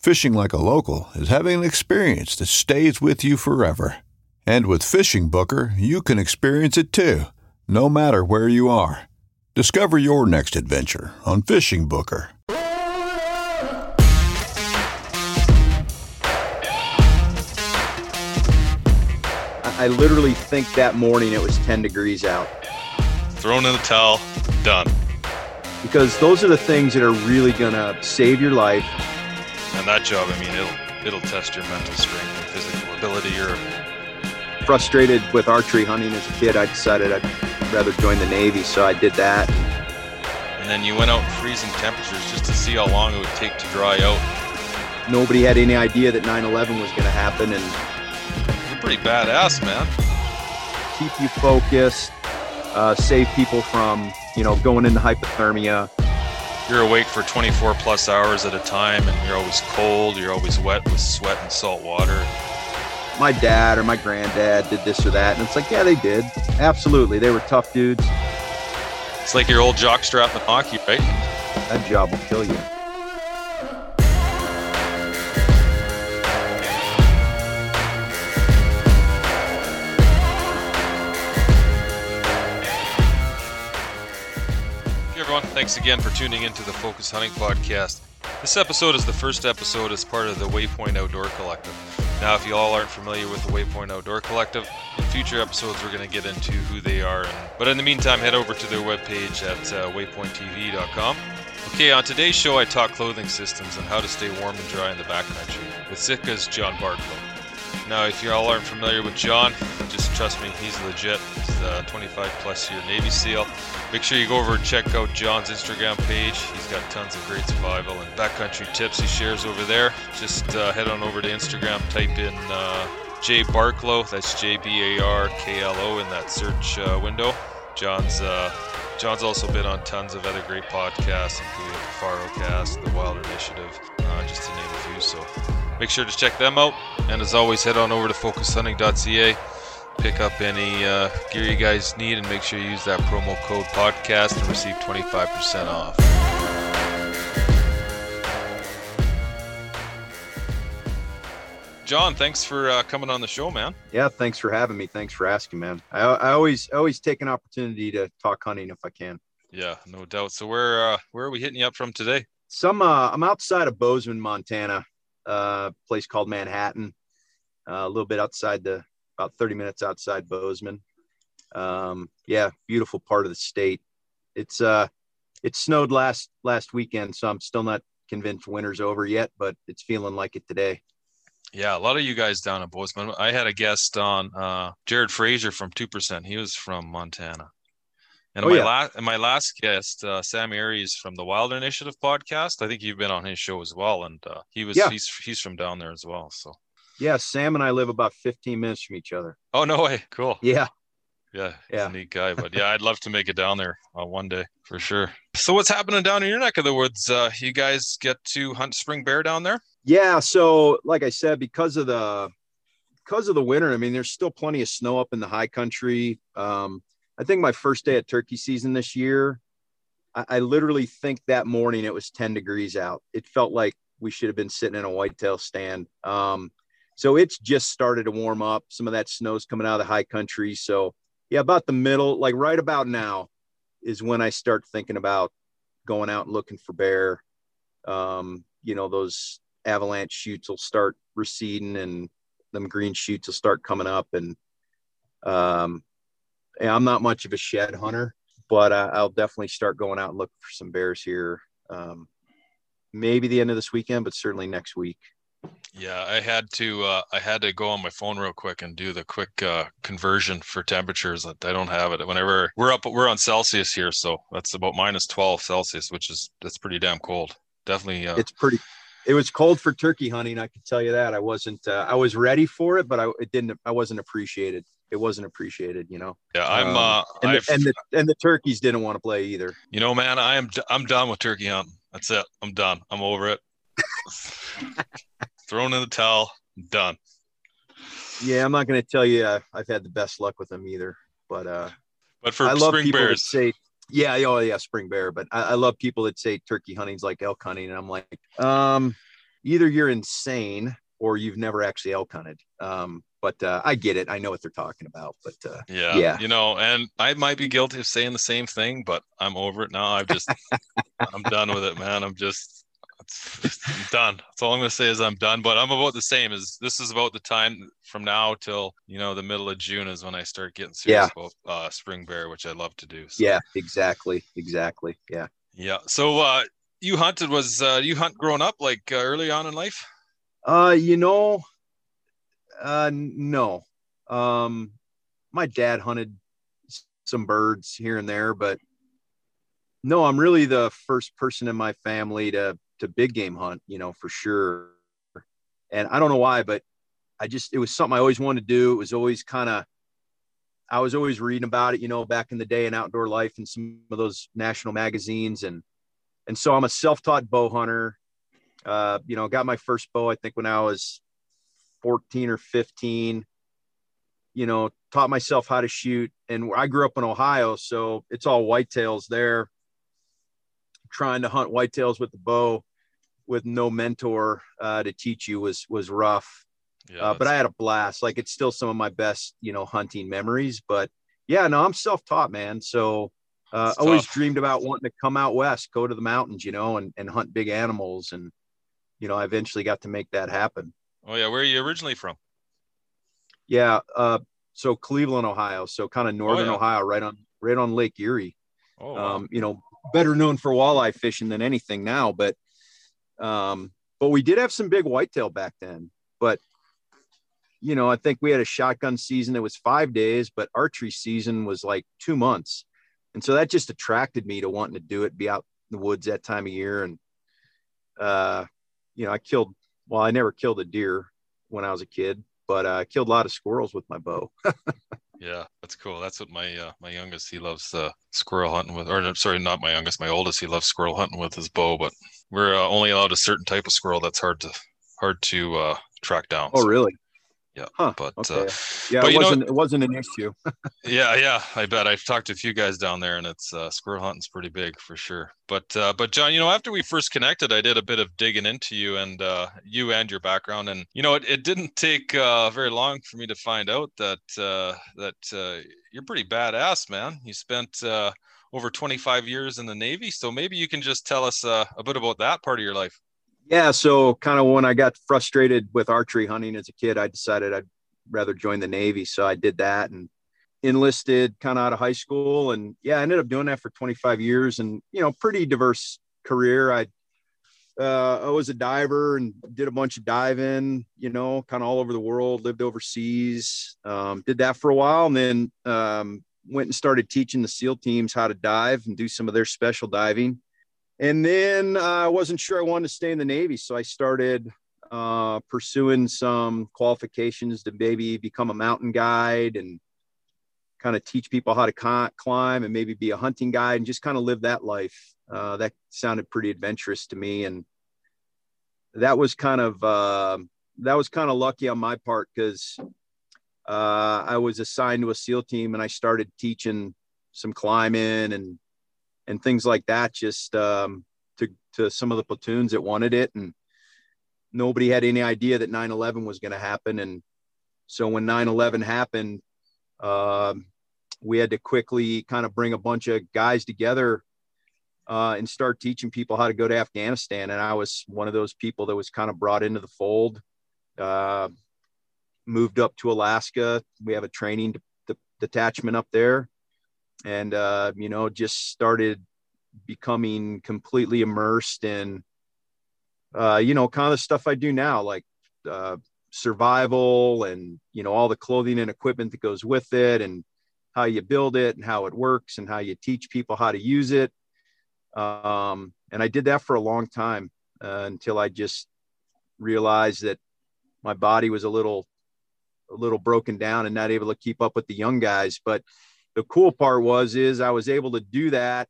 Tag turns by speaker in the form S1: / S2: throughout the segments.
S1: Fishing like a local is having an experience that stays with you forever. And with FishingBooker, you can experience it too, no matter where you are. Discover your next adventure on FishingBooker.
S2: I literally think that morning it was 10 degrees out
S3: Thrown in the towel, done.
S2: because those are the things that are really going to save your life.
S3: And that job, I mean, it'll it'll test your mental strength and physical ability. You're
S2: Frustrated with archery hunting as a kid, I decided I'd rather join the Navy, so I did that.
S3: and then you went out in freezing temperatures just to see how long it would take to dry out.
S2: Nobody had any idea that 9 11 was going to happen, and
S3: You're pretty badass, man.
S2: keep you focused, uh, save people from, you know, going into hypothermia.
S3: You're awake for 24 plus hours at a time, and you're always cold. You're always wet with sweat and salt water.
S2: My dad or my granddad did this or that, and it's like, yeah, they did. Absolutely. They were tough dudes.
S3: It's like your old jockstrap in hockey, right?
S2: That job will kill you.
S3: Everyone, thanks again for tuning into the Focus Hunting Podcast. This episode is the first episode as part of the Waypoint Outdoor Collective. Now, if you all aren't familiar with the Waypoint Outdoor Collective, in future episodes we're going to get into who they are. But in the meantime, head over to their webpage at uh, waypointtv.com. Okay, on today's show, I talk clothing systems and how to stay warm and dry in the backcountry with Sitka's John Barklow. Now, if you all aren't familiar with John, just trust me, he's legit. He's a 25 plus year Navy SEAL. Make sure you go over and check out John's Instagram page. He's got tons of great survival and backcountry tips he shares over there. Just uh, head on over to Instagram, type in uh, J Barklow, that's J B A R K L O in that search uh, window. John's uh, John's also been on tons of other great podcasts, including the Farocast, the Wilder Initiative, uh, just to name a few. So make sure to check them out. And as always, head on over to focushunting.ca. Pick up any uh, gear you guys need and make sure you use that promo code podcast and receive 25% off. John, thanks for uh, coming on the show, man.
S2: Yeah, thanks for having me. Thanks for asking, man. I, I always always take an opportunity to talk hunting if I can.
S3: Yeah, no doubt. So where uh, where are we hitting you up from today?
S2: Some uh, I'm outside of Bozeman, Montana, uh, place called Manhattan, uh, a little bit outside the about 30 minutes outside Bozeman. Um, yeah, beautiful part of the state. It's uh, it snowed last last weekend, so I'm still not convinced winter's over yet, but it's feeling like it today.
S3: Yeah, a lot of you guys down in Bozeman. I had a guest on, uh, Jared Fraser from Two Percent. He was from Montana. And
S2: Oh,
S3: my
S2: yeah.
S3: last, and my last guest, uh, Sam Aries from the Wilder Initiative podcast. I think you've been on his show as well, and uh, he was
S2: Yeah.
S3: he's he's from down there as well. So,
S2: Yeah, Sam and I live about 15 minutes from each other.
S3: oh no way, cool.
S2: Yeah,
S3: Yeah, he's
S2: Yeah.
S3: a neat guy. But yeah, I'd love to make it down there uh, one day for sure. So, what's happening down in your neck of the woods? Uh, you guys get to hunt spring bear down there?
S2: yeah. So, like I said, because of the because of the winter, I mean, there's still plenty of snow up in the high country. Um, I think my first day at turkey season this year, I, I, literally think that morning it was 10 degrees out. It felt like we should have been sitting in a whitetail stand. Um, so it's just started to warm up. Some of that snow's coming out of the high country. So yeah, about the middle, like right about now is when I start thinking about going out and looking for bear. Um, you know, those avalanche chutes will start receding and them green shoots will start coming up. And um, I'm not much of a shed hunter, but I, I'll definitely start going out and look for some bears here. Um, maybe the end of this weekend, but certainly next week.
S3: Yeah, I had to uh, I had to go on my phone real quick and do the quick uh, conversion for temperatures. I don't have it. Whenever we're up, we're on Celsius here, so that's about minus twelve Celsius, which is that's pretty damn cold. Definitely, uh,
S2: it's pretty. It was cold for turkey hunting. I can tell you that. I wasn't. Uh, I was ready for it, but I it didn't. I wasn't appreciated. It wasn't appreciated. You know.
S3: Yeah, I'm. Um, uh,
S2: and, the, and the and the turkeys didn't want to play either.
S3: You know, man, I am. I'm done with turkey hunting. That's it. I'm done. I'm over it. thrown in the towel, done.
S2: Yeah, I'm not going to tell you uh, I've had the best luck with them either, but uh,
S3: but for I love spring
S2: people
S3: bears,
S2: say, yeah, oh yeah, spring bear. But I, I love people that say turkey hunting's like elk hunting, and I'm like, um, either you're insane or you've never actually elk hunted. Um, but uh, I get it. I know what they're talking about. But uh,
S3: yeah, yeah, you know, and I might be guilty of saying the same thing, but I'm over it now. I've just, I'm done with it, man. I'm just, I'm done. That's all I'm gonna say is I'm done. But I'm about the same. Is this is about the time from now till you know the middle of June is when I start getting serious yeah. about uh, spring bear, which I love to do.
S2: So. Yeah, exactly, exactly. Yeah,
S3: yeah. So uh, you hunted was uh, you hunt growing up like uh, early on in life?
S2: Uh, you know, uh, no. Um, my dad hunted some birds here and there, but no, I'm really the first person in my family to to big game hunt, you know, for sure. And I don't know why, but I just it was something I always wanted to do. It was always kind of I was always reading about it, you know, back in the day in outdoor life and some of those national magazines and and so I'm a self-taught bow hunter. Uh, you know, got my first bow I think when I was 14 or 15. You know, taught myself how to shoot and I grew up in Ohio, so it's all whitetails there. Trying to hunt whitetails with the bow with no mentor uh, to teach you was was rough. Yeah, uh, but I had a blast. Like it's still some of my best, you know, hunting memories. But yeah, no, I'm self-taught, man. So uh, always dreamed about wanting to come out west, go to the mountains, you know, and, and hunt big animals. And, you know, I eventually got to make that happen.
S3: Oh yeah. Where are you originally from?
S2: Yeah. Uh, so Cleveland, Ohio. So kind of northern oh, yeah. Ohio, right on, right on Lake Erie. Oh, wow. um, you know, better known for walleye fishing than anything now, but um, but we did have some big whitetail back then. But you know, I think we had a shotgun season that was five days, but archery season was like two months. And so that just attracted me to wanting to do it, be out in the woods that time of year. And, uh, you know, I killed, well, I never killed a deer when I was a kid, but uh, I killed a lot of squirrels with my bow.
S3: Yeah, that's cool. That's what my uh, my youngest he loves uh, squirrel hunting with, or sorry, not my youngest, my oldest. He loves squirrel hunting with his bow, but we're uh, only allowed a certain type of squirrel that's hard to hard to uh, track down.
S2: Oh, so. really?
S3: yeah. Huh. But okay. uh,
S2: yeah,
S3: but,
S2: it wasn't know, it wasn't an issue.
S3: yeah, yeah, I bet. I've talked to a few guys down there, and it's uh, squirrel hunting's pretty big for sure. But uh, but John, you know, after we first connected, I did a bit of digging into you and uh, you and your background, and you know, it, it didn't take uh, very long for me to find out that uh, that uh, you're pretty badass, man. You spent uh, over 25 years in the Navy, so maybe you can just tell us uh, a bit about that part of your life.
S2: Yeah, so kind of when I got frustrated with archery hunting as a kid, I decided I'd rather join the Navy. So I did that and enlisted kind of out of high school. And yeah, I ended up doing that for 25 years and, you know, pretty diverse career. I, uh, I was a diver and did a bunch of diving, you know, kind of all over the world, lived overseas, um, did that for a while. And then um, went and started teaching the SEAL teams how to dive and do some of their special diving and then uh, I wasn't sure I wanted to stay in the Navy, so I started uh, pursuing some qualifications to maybe become a mountain guide and kind of teach people how to climb and maybe be a hunting guide and just kind of live that life. Uh, that sounded pretty adventurous to me, and that was kind of uh, that was kind of lucky on my part because uh, I was assigned to a SEAL team and I started teaching some climbing and and things like that, just um, to to some of the platoons that wanted it, and nobody had any idea that 9/11 was going to happen. And so when 9/11 happened, uh, we had to quickly kind of bring a bunch of guys together uh, and start teaching people how to go to Afghanistan. And I was one of those people that was kind of brought into the fold. Uh, moved up to Alaska. We have a training detachment up there, and uh, you know, just started becoming completely immersed in, uh, you know, kind of the stuff I do now, like uh, survival and you know all the clothing and equipment that goes with it, and how you build it and how it works and how you teach people how to use it. Um, and I did that for a long time uh, until I just realized that my body was a little a little broken down and not able to keep up with the young guys. But the cool part was is I was able to do that.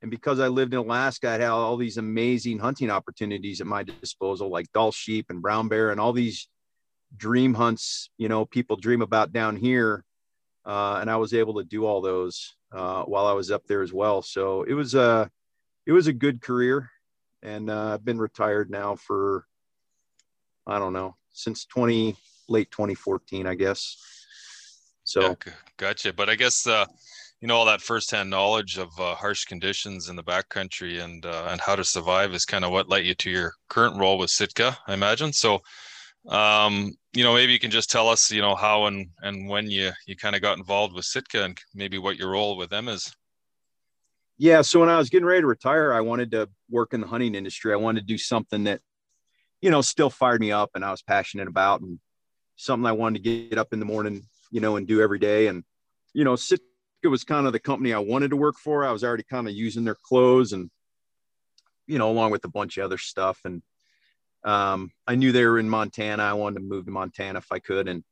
S2: And because I lived in Alaska, I had all these amazing hunting opportunities at my disposal, like Dall sheep and brown bear and all these dream hunts, you know, people dream about down here. Uh, and I was able to do all those uh, while I was up there as well. So it was a, it was a good career. And uh, I've been retired now for, I don't know, since 20, late 2014, I guess. So
S3: yeah, gotcha. But I guess uh, you know all that firsthand knowledge of uh, harsh conditions in the backcountry and uh, and how to survive is kind of what led you to your current role with Sitka, I imagine. So um, you know maybe you can just tell us you know how and and when you you kind of got involved with Sitka and maybe what your role with them is.
S2: Yeah, so when I was getting ready to retire, I wanted to work in the hunting industry. I wanted to do something that, you know, still fired me up and I was passionate about. And something I wanted to get up in the morning, you know, and do every day. And, you know, Sitka was kind of the company I wanted to work for. I was already kind of using their clothes and, you know, along with a bunch of other stuff. And um, I knew they were in Montana. I wanted to move to Montana if I could. And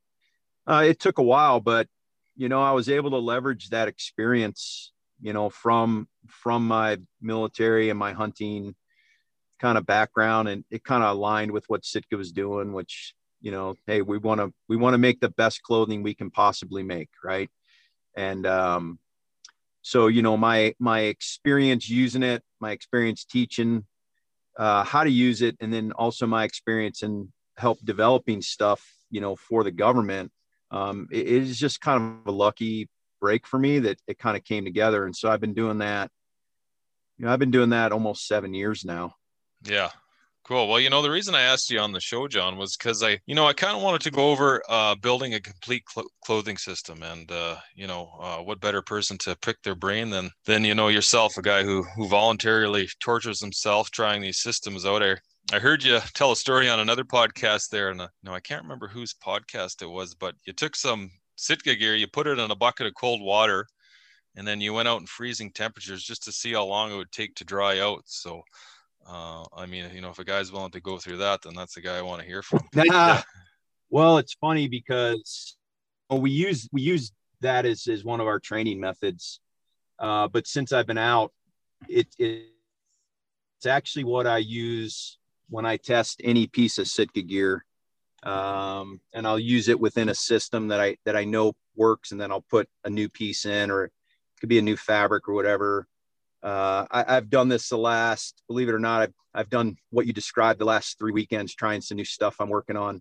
S2: uh, it took a while, but, you know, I was able to leverage that experience, you know, from, from my military and my hunting kind of background. And it kind of aligned with what Sitka was doing, which you know hey we want to we want to make the best clothing we can possibly make right? And um so you know my my experience using it my experience teaching uh, how to use it and then also my experience in help developing stuff you know for the government um, it is just kind of a lucky break for me that it kind of came together. And so i've been doing that you know i've been doing that almost seven years now.
S3: Yeah Cool. Well, you know, the reason I asked you on the show, John, was because I, you know, I kind of wanted to go over uh, building a complete cl- clothing system, and uh, you know, uh, what better person to pick their brain than than you know yourself, a guy who who voluntarily tortures himself trying these systems out there. I heard you tell a story on another podcast there, and uh, no, I can't remember whose podcast it was, but you took some Sitka gear, you put it in a bucket of cold water, and then you went out in freezing temperatures just to see how long it would take to dry out. So uh, I mean, you know, if a guy's willing to go through that, then that's the guy I want to hear from.
S2: Nah. Well, it's funny because well, we use we use that as, as one of our training methods. Uh, but since I've been out, it, it it's actually what I use when I test any piece of Sitka gear. Um, and I'll use it within a system that I that I know works, and then I'll put a new piece in, or it could be a new fabric or whatever. Uh, I, have done this the last, believe it or not, I've, I've done what you described the last three weekends, trying some new stuff I'm working on.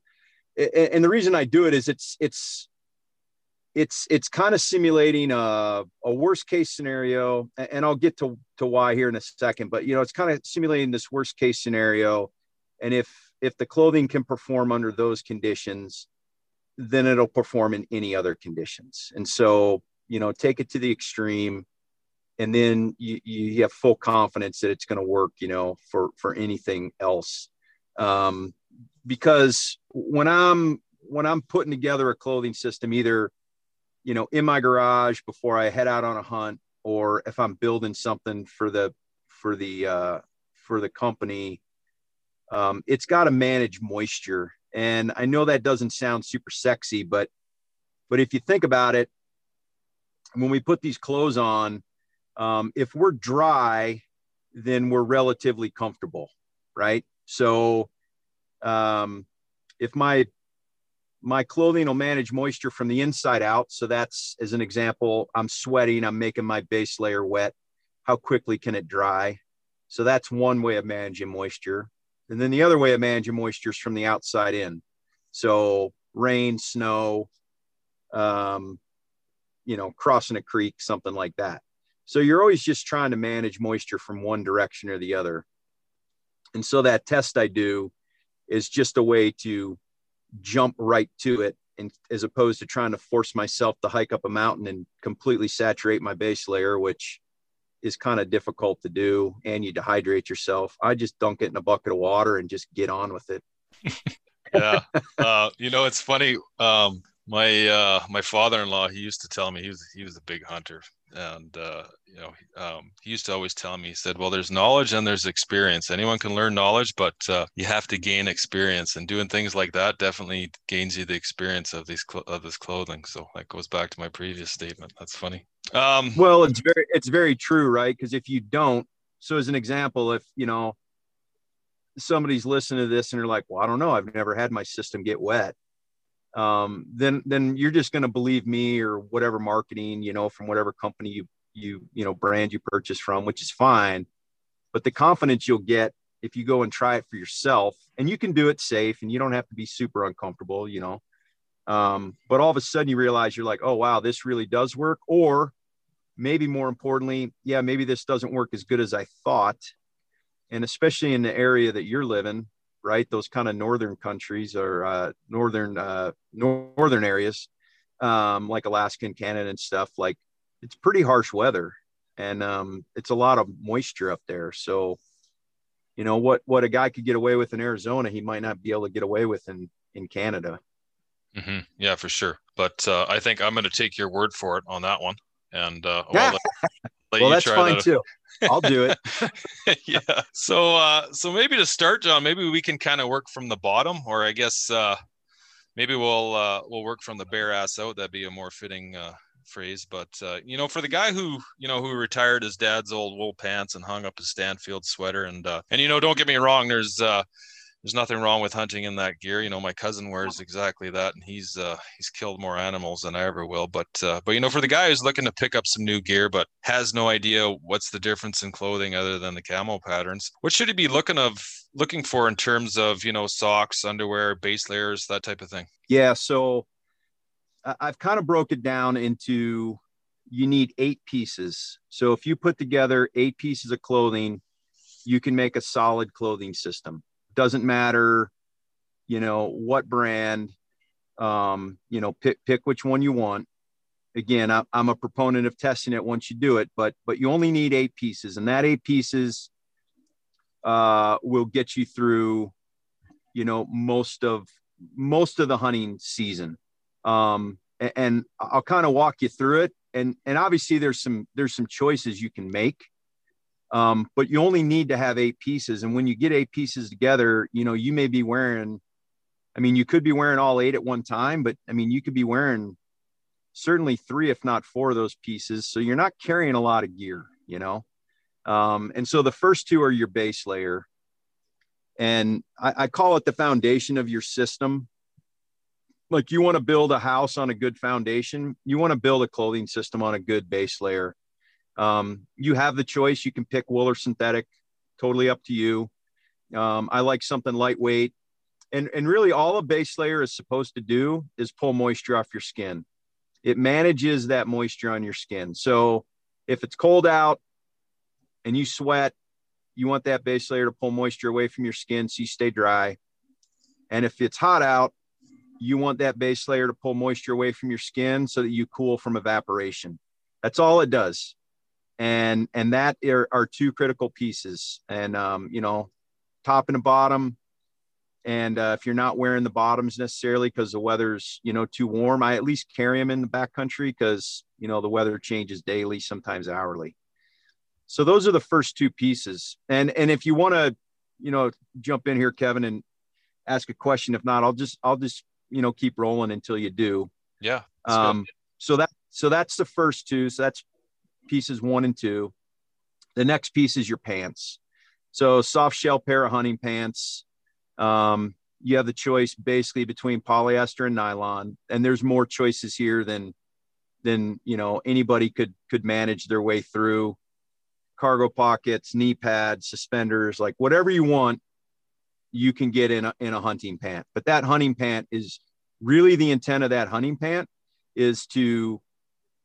S2: And, and the reason I do it is it's, it's, it's, it's kind of simulating a, a worst case scenario. And I'll get to, to why here in a second, but you know, it's kind of simulating this worst case scenario. And if, if the clothing can perform under those conditions, then it'll perform in any other conditions. And so, you know, take it to the extreme and then you, you have full confidence that it's going to work you know for for anything else. Um, because when i'm when i'm putting together a clothing system either you know in my garage before i head out on a hunt or if i'm building something for the for the uh, for the company um, it's got to manage moisture. And i know that doesn't sound super sexy but but if you think about it when we put these clothes on um, if we're dry, then we're relatively comfortable, right? So um, if my my clothing will manage moisture from the inside out. So that's as an example, I'm sweating, I'm making my base layer wet. How quickly can it dry? So that's one way of managing moisture. And then the other way of managing moisture is from the outside in. So rain, snow, um, you know, crossing a creek, something like that. So you're always just trying to manage moisture from one direction or the other. And so that test I do is just a way to jump right to it and as opposed to trying to force myself to hike up a mountain and completely saturate my base layer, which is kind of difficult to do and you dehydrate yourself. I just dunk it in a bucket of water and just get on with it.
S3: yeah. Uh, you know, it's funny. Um, my uh, my father-in-law, he used to tell me he was he was a big hunter, and uh, you know, um, he used to always tell me, he said, "Well, there's knowledge and there's experience. Anyone can learn knowledge, but uh, you have to gain experience. And doing things like that definitely gains you the experience of these cl- of this clothing. So that goes back to my previous statement. That's funny.
S2: Um, well, it's very it's very true, right? Because if you don't, so as an example, if you know somebody's listening to this and they're like, "Well, I don't know. I've never had my system get wet." Um, then then you're just going to believe me or whatever marketing you know from whatever company you you you know brand you purchase from, which is fine. But the confidence you'll get if you go and try it for yourself, and you can do it safe, and you don't have to be super uncomfortable, you know. Um, but all of a sudden you realize you're like, oh wow, this really does work, or maybe more importantly, yeah, maybe this doesn't work as good as I thought. And especially in the area that you're living, right? Those kind of northern countries or uh, northern uh, northern areas, um, like Alaska and Canada and stuff. Like it's pretty harsh weather, and um, it's a lot of moisture up there. So, you know what what a guy could get away with in Arizona, he might not be able to get away with in in Canada.
S3: Mm-hmm. Yeah, for sure. But uh, I think I'm going to take your word for it on that one. And uh,
S2: let well that's fine that. too. I'll do it.
S3: yeah. So, uh, so maybe to start, John, maybe we can kind of work from the bottom, or I guess uh, maybe we'll uh, we'll work from the bare ass out. That'd be a more fitting uh, phrase. But uh, you know, for the guy who you know who retired his dad's old wool pants and hung up his Stanfield sweater, and uh, and you know, don't get me wrong, there's uh, there's nothing wrong with hunting in that gear. You know, my cousin wears exactly that, and he's uh, he's killed more animals than I ever will. But uh, but you know, for the guy who's looking to pick up some new gear but has no idea what's the difference in clothing other than the camo patterns, what should he be looking of looking for in terms of you know socks, underwear, base layers, that type of thing?
S2: Yeah, so I've kind of broke it down into you need eight pieces. So if you put together eight pieces of clothing, you can make a solid clothing system doesn't matter, you know, what brand, um, you know, pick, pick which one you want. Again, I, I'm a proponent of testing it once you do it, but, but you only need eight pieces and that eight pieces uh, will get you through, you know, most of, most of the hunting season. Um, and, and I'll kind of walk you through it. And, and obviously there's some, there's some choices you can make um, but you only need to have eight pieces. And when you get eight pieces together, you know, you may be wearing, I mean, you could be wearing all eight at one time, but I mean, you could be wearing certainly three, if not four of those pieces. So you're not carrying a lot of gear, you know? Um, and so the first two are your base layer. And I, I call it the foundation of your system. Like you want to build a house on a good foundation, you want to build a clothing system on a good base layer um, you have the choice. You can pick wool or synthetic, totally up to you. Um, I like something lightweight. And, and really, all a base layer is supposed to do is pull moisture off your skin. It manages that moisture on your skin. So if it's cold out and you sweat, you want that base layer to pull moisture away from your skin so you stay dry. And if it's hot out, you want that base layer to pull moisture away from your skin so that you cool from evaporation. That's all it does and and that are, are two critical pieces. And um, you know top and the bottom and uh, if you're not wearing the bottoms necessarily because the weather's you know too warm i at least carry them in the back country because you know the weather changes daily sometimes hourly. So those are the first two pieces. And and if you want to you know jump in here kevin and ask a question if not i'll just i'll just you know keep rolling until you do.
S3: Yeah
S2: um good. so that so that's the first two. So that's pieces one and two. The next piece is your pants. So soft shell pair of hunting pants. Um, you have the choice basically between polyester and nylon, and there's more choices here than than you know anybody could could manage their way through. Cargo pockets, knee pads, suspenders, like whatever you want, you can get in a, in a hunting pant. But that hunting pant is really the intent of that hunting pant is to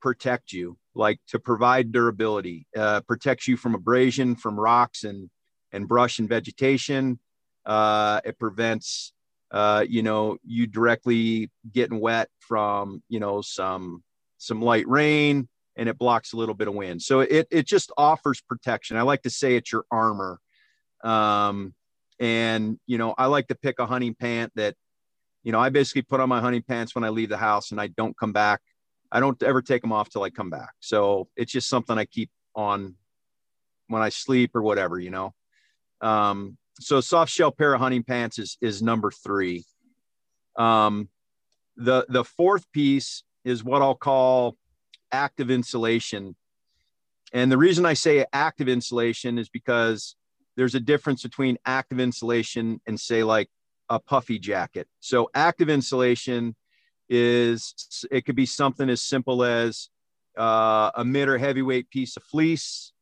S2: protect you, like to provide durability, uh, protects you from abrasion, from rocks and and brush and vegetation. Uh, it prevents, uh, you know, you directly getting wet from, you know, some some light rain, and it blocks a little bit of wind. So it it just offers protection. I like to say it's your armor. Um, and you know, I like to pick a hunting pant that, you know, I basically put on my hunting pants when I leave the house, and I don't come back. I don't ever take them off till I come back. So it's just something I keep on when I sleep or whatever, you know. Um, so soft shell pair of hunting pants is is number three. Um, the the fourth piece is what I'll call active insulation, and the reason I say active insulation is because there's a difference between active insulation and say like a puffy jacket. So active insulation is it could be something as simple as uh, a mid or heavyweight piece of fleece,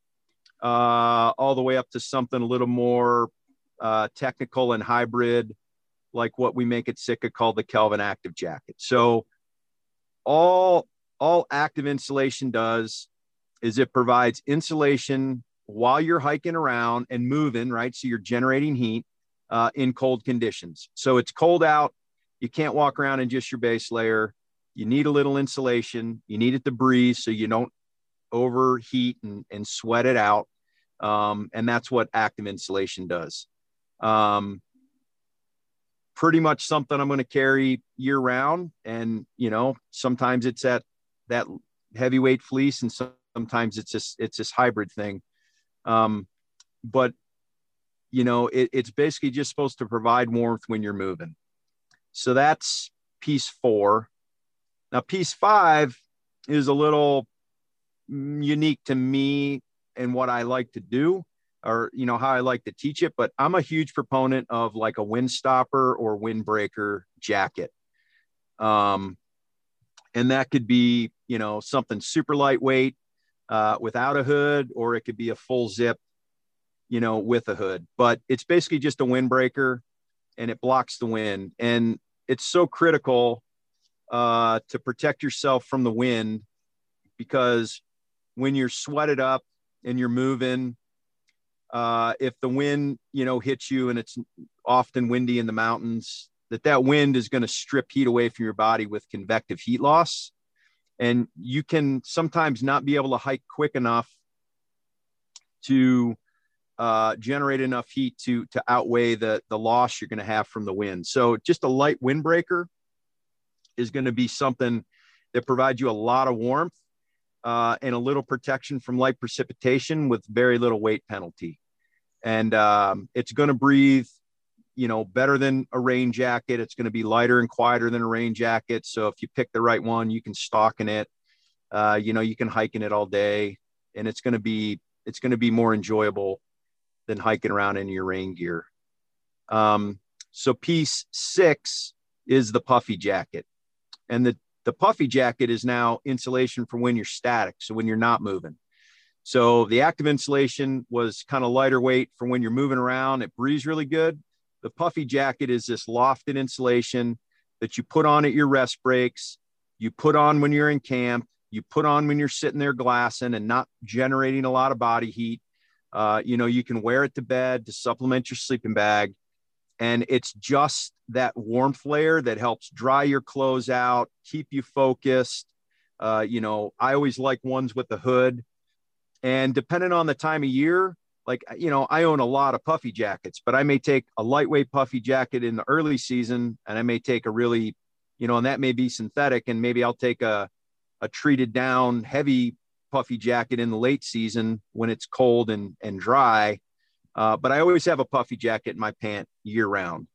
S2: uh, all the way up to something a little more uh, technical and hybrid, like what we make at Sitka called the Kelvin Active Jacket. So all all active insulation does is it provides insulation while you're hiking around and moving, right? So you're generating heat uh, in cold conditions. So it's cold out. You can't walk around in just your base layer. You need a little insulation. You need it to breathe so you don't overheat and, and sweat it out. Um, and that's what active insulation does. Um, pretty much something I'm going to carry year round. And, you know, sometimes it's at that heavyweight fleece and sometimes it's this, it's this hybrid thing. Um, but, you know, it, it's basically just supposed to provide warmth when you're moving. So that's piece four. Now, piece five is a little unique to me and what I like to do or you know how I like to teach it, but I'm a huge proponent of like a windstopper or windbreaker jacket. Um, and that could be you know something super lightweight uh, without a hood, or it could be a full zip, you know, with a hood. But it's basically just a windbreaker, and it blocks the wind, and it's so critical uh, to protect yourself from the wind because when you're sweated up and you're moving uh, if the wind you know hits you and it's often windy in the mountains that that wind is going to strip heat away from your body with convective heat loss. And you can sometimes not be able to hike quick enough to uh, generate enough heat to to outweigh the the loss you're going to have from the wind so just a light windbreaker is going to be something that provides you a lot of warmth uh, and a little protection from light precipitation with very little weight penalty. And um, it's going to breathe, you know, better than a rain jacket. It's going to be lighter and quieter than a rain jacket. So if you pick the right one, you can stalk in it. Uh, you know, you can hike in it all day, and it's going to be it's going to be more enjoyable than hiking around in your rain gear. Um, so piece six is the puffy jacket, and the the puffy jacket is now insulation for when you're static, so when you're not moving. So the active insulation was kind of lighter weight for when you're moving around. It breathes really good. The puffy jacket is this lofted insulation that you put on at your rest breaks, you put on when you're in camp, you put on when you're sitting there glassing and not generating a lot of body heat. Uh, you know, you can wear it to bed to supplement your sleeping bag. And it's just that warmth layer that helps dry your clothes out, keep you focused. Uh, you know, I always like ones with the hood. And depending on the time of year, like, you know, I own a lot of puffy jackets, but I may take a lightweight puffy jacket in the early season and I may take a really, you know, and that may be synthetic. And maybe I'll take a, a treated down heavy puffy jacket in the late season when it's cold and, and dry. Uh, but I always have a puffy jacket in my pant year round.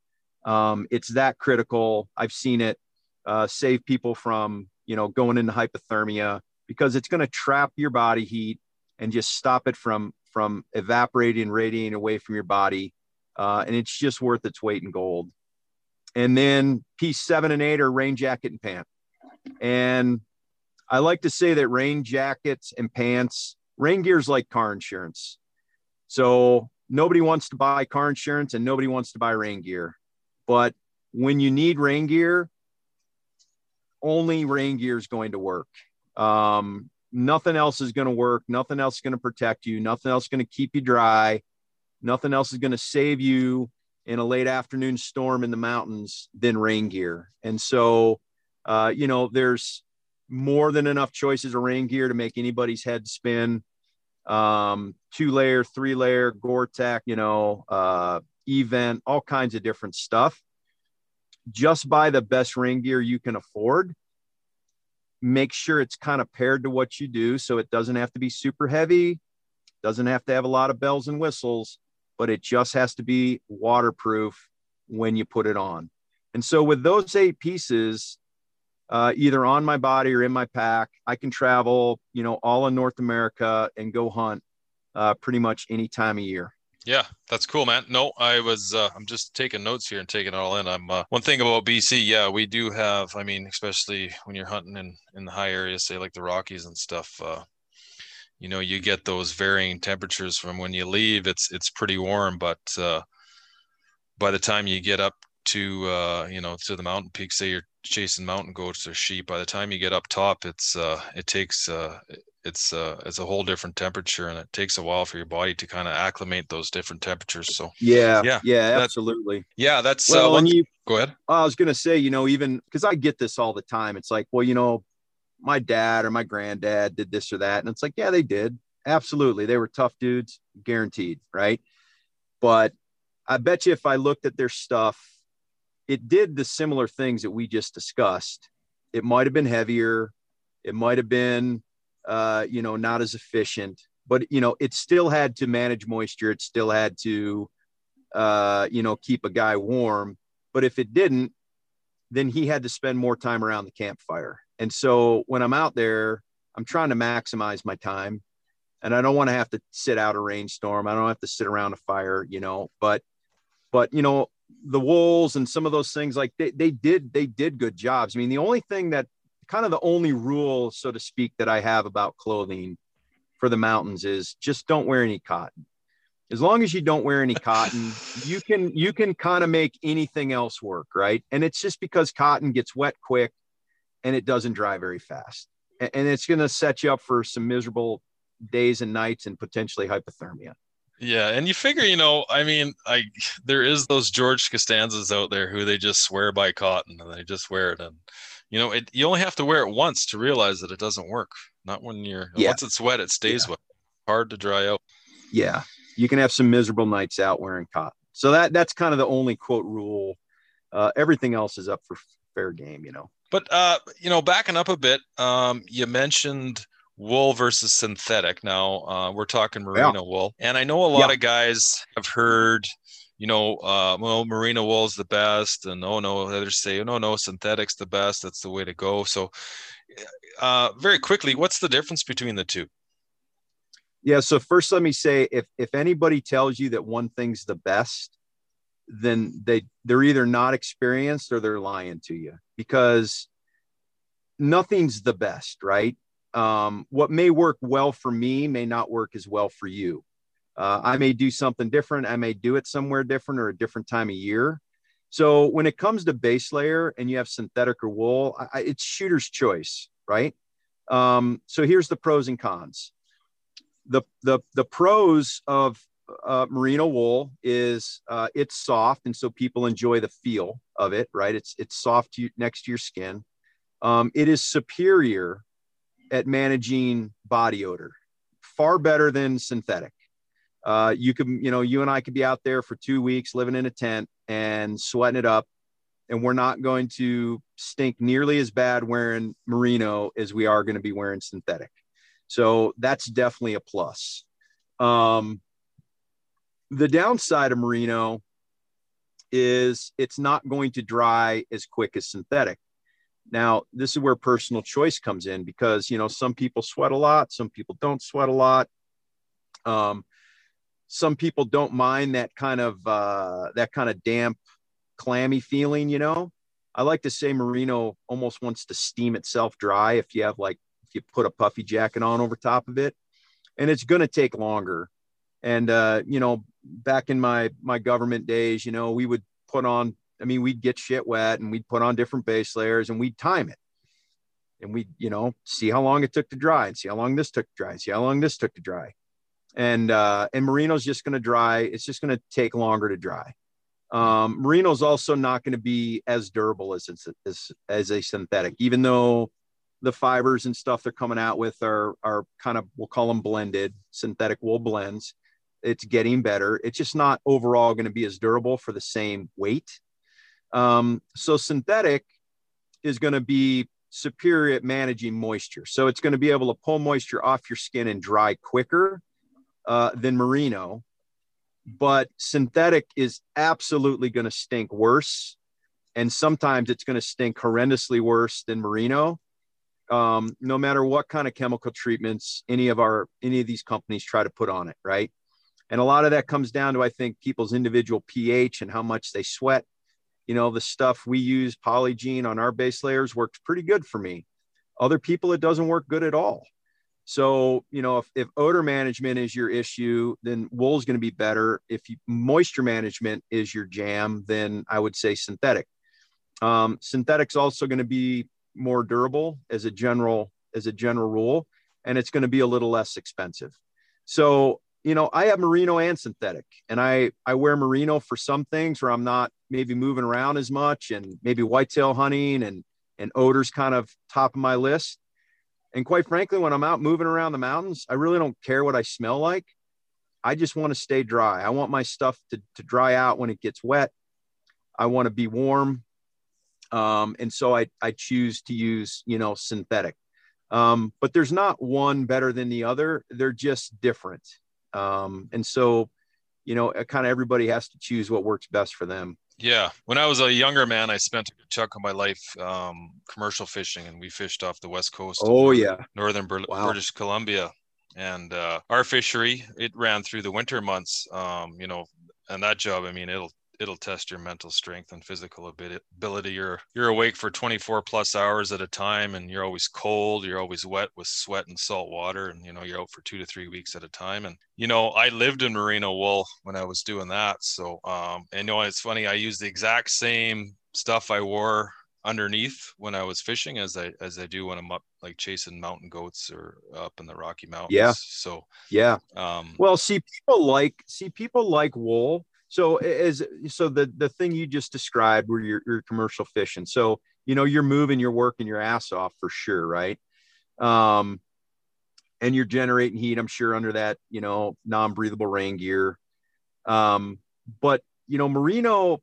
S2: Um, it's that critical. I've seen it uh, save people from, you know, going into hypothermia because it's going to trap your body heat and just stop it from from evaporating radiating away from your body. Uh, and it's just worth its weight in gold. and then piece seven and eight are rain jacket and pant. And I like to say that rain jackets and pants, rain gear is like car insurance. So nobody wants to buy car insurance and nobody wants to buy rain gear. But when you need rain gear, only rain gear is going to work. Um, nothing else is going to work. Nothing else is going to protect you. Nothing else is going to keep you dry. Nothing else is going to save you in a late afternoon storm in the mountains than rain gear. And so, uh, you know, there's more than enough choices of rain gear to make anybody's head spin. Um, two layer, three layer, Gore-Tex, you know, uh, eVent, all kinds of different stuff. Just buy the best rain gear you can afford. Make sure it's kind of paired to what you do. So it doesn't have to be super heavy, doesn't have to have a lot of bells and whistles, but it just has to be waterproof when you put it on. And so with those eight pieces, uh, either on my body or in my pack, I can travel, you know, all in North America and go hunt uh, pretty much any time of year.
S3: Yeah, that's cool, man. No, I was uh, I'm just taking notes here and taking it all in. I'm uh, one thing about BC. Yeah, we do have. I mean, especially when you're hunting in in the high areas, say like the Rockies and stuff. Uh, you know you get those varying temperatures from when you leave it's it's pretty warm but uh, by the time you get up to uh, you know to the mountain peaks, say you're chasing mountain goats or sheep by the time you get up top it's uh, it takes uh, it's uh, it's a whole different temperature and it takes a while for your body to kind of acclimate those different temperatures so
S2: yeah yeah yeah absolutely
S3: yeah that's
S2: uh, well uh, when you
S3: go ahead
S2: i was gonna say you know even because i get this all the time it's like well you know my dad or my granddad did this or that. And it's like, yeah, they did. Absolutely. They were tough dudes, guaranteed. Right. But I bet you if I looked at their stuff, it did the similar things that we just discussed. It might have been heavier. It might have been, uh, you know, not as efficient, but, you know, it still had to manage moisture. It still had to, uh, you know, keep a guy warm. But if it didn't, then he had to spend more time around the campfire and so when I'm out there, I'm trying to maximize my time and I don't want to have to sit out a rainstorm. I don't have to sit around a fire, you know, but, but, you know, the wolves and some of those things like they, they did, they did good jobs. I mean, the only thing that kind of the only rule, so to speak, that I have about clothing for the mountains is just don't wear any cotton. As long as you don't wear any cotton, you can, you can kind of make anything else work. Right. And it's just because cotton gets wet quick and it doesn't dry very fast. And it's going to set you up for some miserable days and nights and potentially hypothermia.
S3: Yeah, and you figure, you know, I mean, I there is those George Costanzas out there who they just swear by cotton and they just wear it, and you know, it you only have to wear it once to realize that it doesn't work. Not when you're yeah. once it's wet, it stays yeah. wet. Hard to dry out.
S2: Yeah, you can have some miserable nights out wearing cotton. So that that's kind of the only quote rule. Uh, everything else is up for fair game, you know.
S3: But uh, you know, backing up a bit, um, you mentioned wool versus synthetic. Now uh, we're talking merino yeah. wool, and I know a lot yeah. of guys have heard, you know, uh, well, merino wool is the best, and oh no, others say, oh, no, no, synthetic's the best. That's the way to go. So, uh, very quickly, what's the difference between the two?
S2: Yeah. So first, let me say, if if anybody tells you that one thing's the best, then they they're either not experienced or they're lying to you because nothing's the best right um, what may work well for me may not work as well for you uh, i may do something different i may do it somewhere different or a different time of year so when it comes to base layer and you have synthetic or wool I, it's shooter's choice right um, so here's the pros and cons the the the pros of uh, merino wool is uh, it's soft, and so people enjoy the feel of it. Right? It's it's soft to, next to your skin. Um, it is superior at managing body odor, far better than synthetic. Uh, you can, you know, you and I could be out there for two weeks living in a tent and sweating it up, and we're not going to stink nearly as bad wearing merino as we are going to be wearing synthetic. So that's definitely a plus. Um, the downside of merino is it's not going to dry as quick as synthetic. Now, this is where personal choice comes in because, you know, some people sweat a lot, some people don't sweat a lot. Um, some people don't mind that kind of uh, that kind of damp clammy feeling, you know. I like to say merino almost wants to steam itself dry if you have like if you put a puffy jacket on over top of it. And it's going to take longer. And uh, you know, back in my my government days, you know, we would put on I mean, we'd get shit wet and we'd put on different base layers and we'd time it. And we'd, you know, see how long it took to dry and see how long this took to dry and see how long this took to dry. And uh, and merino's just to dry. It's just to take longer to dry. Um, merino's also not to be as durable as, it's as as a synthetic, even though the fibers and stuff they're coming out with are are kind of we'll call them blended synthetic wool blends. It's getting better. It's just not overall going to be as durable for the same weight. Um, so synthetic is going to be superior at managing moisture. So it's going to be able to pull moisture off your skin and dry quicker uh, than merino but synthetic is absolutely going to stink worse. And sometimes it's going to stink horrendously worse than merino. Um, no matter what kind of chemical treatments any of our any of these companies try to put on it, right? And a lot of that comes down to I think people's individual pH and how much they sweat. You know, the stuff we use, Polygiene on our base layers, works pretty good for me. Other people, it doesn't work good at all. So, you know, if, if odor management is your issue, then wool is going to be better. If you, moisture management is your jam, then I would say synthetic. Um, synthetic's also going to be more durable as a general as a general rule, and it's going to be a little less expensive. So, you know, I have merino and synthetic, and I I wear merino for some things where I'm not maybe moving around as much, and maybe whitetail hunting and and odors kind of top of my list and quite frankly, when I'm out moving around the mountains, I really don't care what I smell like. I just want to stay dry. I want my stuff to, to dry out when it gets wet. I want to be warm. Um, and so I, I choose to use, you know, synthetic. Um, but there's not one better than the other. They're just different. Um, and so, you know, kind of everybody has to choose what works best for them.
S3: Yeah, when I was a younger man, I spent a good chunk of my life um, commercial fishing, and we fished off the west coast.
S2: Oh yeah,
S3: northern wow. British Columbia, and uh, our fishery it ran through the winter months. Um, you know, and that job, I mean, it'll it'll test your mental strength and physical ability. You're you're awake for 24 plus hours at a time, and you're always cold. You're always wet with sweat and salt water, and you know you're out for two to three weeks at a time. And you know I lived in merino wool when I was doing that. So um, and you know it's funny. I used the exact same stuff I wore underneath when I was fishing as I as I do when I'm up like chasing mountain goats or up in the Rocky Mountains.
S2: Yeah.
S3: So
S2: yeah. Um, well, see, people like see people like wool so as so the the thing you just described where you're, you're commercial fishing. So you know you're moving you're working your ass off for sure right? Um and you're generating heat i'm sure under that you know non-breathable rain gear. Um but you know merino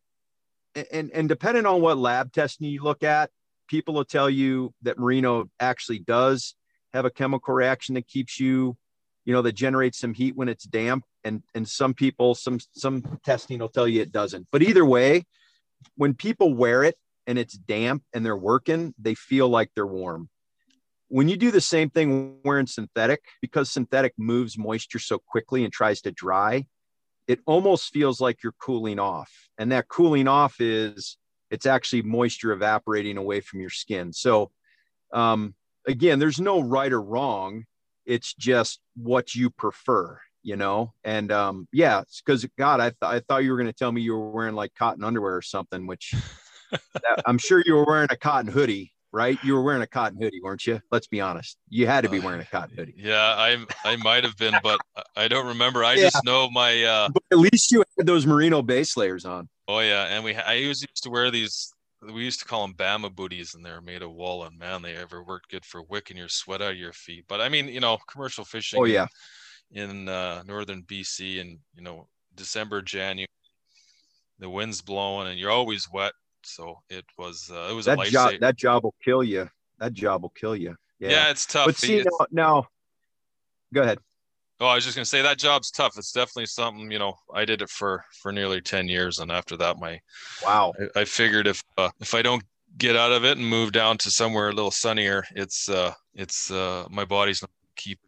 S2: and and depending on what lab testing you look at people will tell you that merino actually does have a chemical reaction that keeps you you know that generates some heat when it's damp and and some people some some testing will tell you it doesn't. But either way when people wear it and it's damp and they're working they feel like they're warm. When you do the same thing wearing synthetic because synthetic moves moisture so quickly and tries to dry it almost feels like you're cooling off. And that cooling off is it's actually moisture evaporating away from your skin. So um, again there's no right or wrong it's just what you prefer you know? And um yeah because god i, th- I thought you were going to tell me you were wearing like cotton underwear or something which that, i'm sure you were wearing a cotton hoodie right? You were wearing a cotton hoodie weren't you? Let's be honest. You had to be wearing a cotton hoodie.
S3: yeah i i might have been but i don't remember. I yeah. just know my uh
S2: but at least you had those merino base layers on.
S3: Oh yeah and we i used to wear these we used to call them Bama booties, and they're made of wool. And man, they ever worked good for wicking your sweat out of your feet. But I mean, you know, commercial fishing.
S2: Oh yeah
S3: in uh, northern BC, and you know December, January, the wind's blowing, and you're always wet. So it was uh, it was
S2: that job. That job will kill you. That job will kill you.
S3: Yeah, yeah it's tough.
S2: But see now, now, go ahead.
S3: Oh, I was just gonna say that job's tough. It's definitely something you know. I did it for for nearly ten years, and after that, my
S2: wow.
S3: I, I figured if uh, if I don't get out of it and move down to somewhere a little sunnier, it's uh it's uh my body's not keep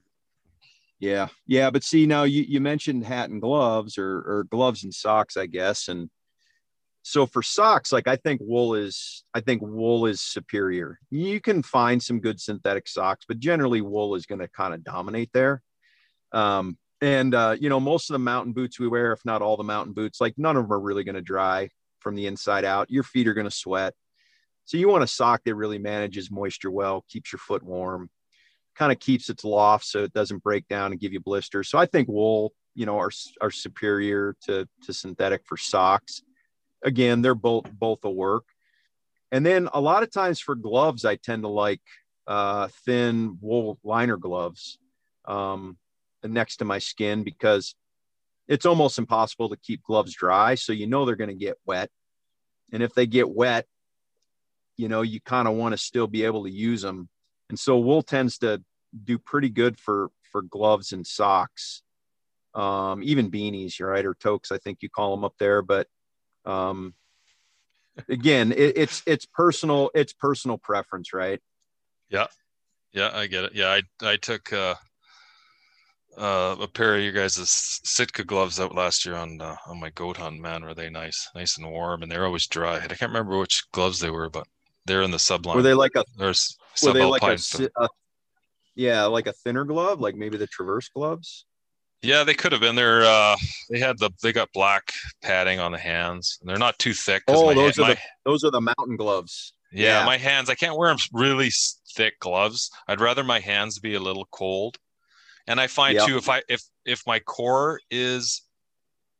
S2: yeah, yeah, but see now you, you mentioned hat and gloves or, or gloves and socks, I guess, and so for socks, like I think wool is, I think wool is superior. You can find some good synthetic socks, but generally wool is going to kind of dominate there. Um, and uh, you know, most of the mountain boots we wear, if not all the mountain boots, like none of them are really going to dry from the inside out. Your feet are going to sweat. So you want a sock that really manages moisture well, keeps your foot warm, kind of keeps its loft so it doesn't break down and give you blisters. So I think wool, you know, are are superior to to synthetic for socks. Again, they're both both a work. And then a lot of times for gloves, I tend to like uh, thin wool liner gloves um, next to my skin because it's almost impossible to keep gloves dry. So you know they're going to get wet. And if they get wet, you know, you kind of want to still be able to use them. And so wool tends to do pretty good for for gloves and socks, um, even beanies, right, or toques. I think you call them up there. But um, again, it, it's it's personal. It's personal preference, right?
S3: Yeah, yeah, I get it. Yeah, I I took uh, uh, a pair of you guys' Sitka gloves out last year on uh, on my goat hunt. Man, were they nice, nice and warm, and they're always dry. And I can't remember which gloves they were, but they're in the subline.
S2: Were they like a? Were they like a, a, Yeah, like a thinner glove, like maybe the Traverse gloves.
S3: Yeah, they could have been there. Uh, they had the they got black padding on the hands, and they're not too thick.
S2: Oh, those hand, are my, the those are the mountain gloves.
S3: Yeah, yeah, my hands. I can't wear them really thick gloves. I'd rather my hands be a little cold. And I find yep. too if I if if my core is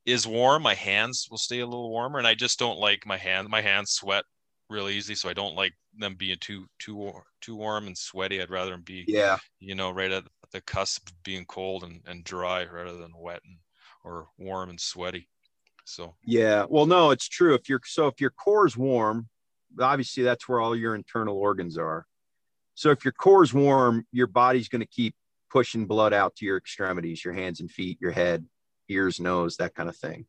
S3: is warm, my hands will stay a little warmer, and I just don't like my hand. My hands sweat real easy, so I don't like them being too too too warm and sweaty. I'd rather them be
S2: yeah,
S3: you know, right at the cusp of being cold and, and dry rather than wet and or warm and sweaty. So
S2: yeah, well, no, it's true. If you're so if your core is warm, obviously that's where all your internal organs are. So if your core is warm, your body's going to keep pushing blood out to your extremities, your hands and feet, your head, ears, nose, that kind of thing.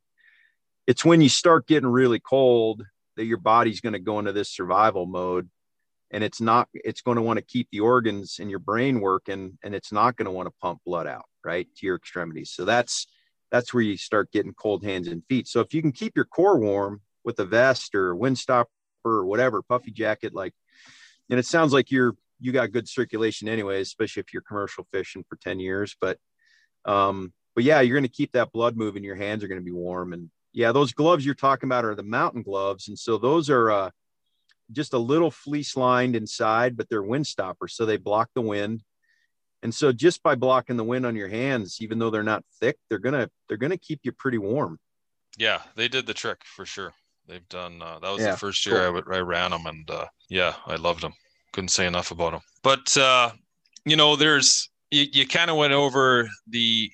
S2: It's when you start getting really cold that your body's going to go into this survival mode and it's not it's going to want to keep the organs in your brain working and it's not going to want to pump blood out right to your extremities so that's that's where you start getting cold hands and feet so if you can keep your core warm with a vest or windstopper or whatever puffy jacket like and it sounds like you're you got good circulation anyway, especially if you're commercial fishing for 10 years. But um, but yeah, you're going to keep that blood moving. Your hands are going to be warm. And yeah, those gloves you're talking about are the mountain gloves. And so those are uh, just a little fleece lined inside, but they're wind stoppers. So they block the wind. And so just by blocking the wind on your hands, even though they're not thick, they're gonna they're gonna keep you pretty warm.
S3: Yeah, they did the trick for sure. They've done uh, that was yeah, the first year cool. I, I ran them, and uh, yeah, I loved them couldn't say enough about him. But uh, you know, there's you, you kind of went over the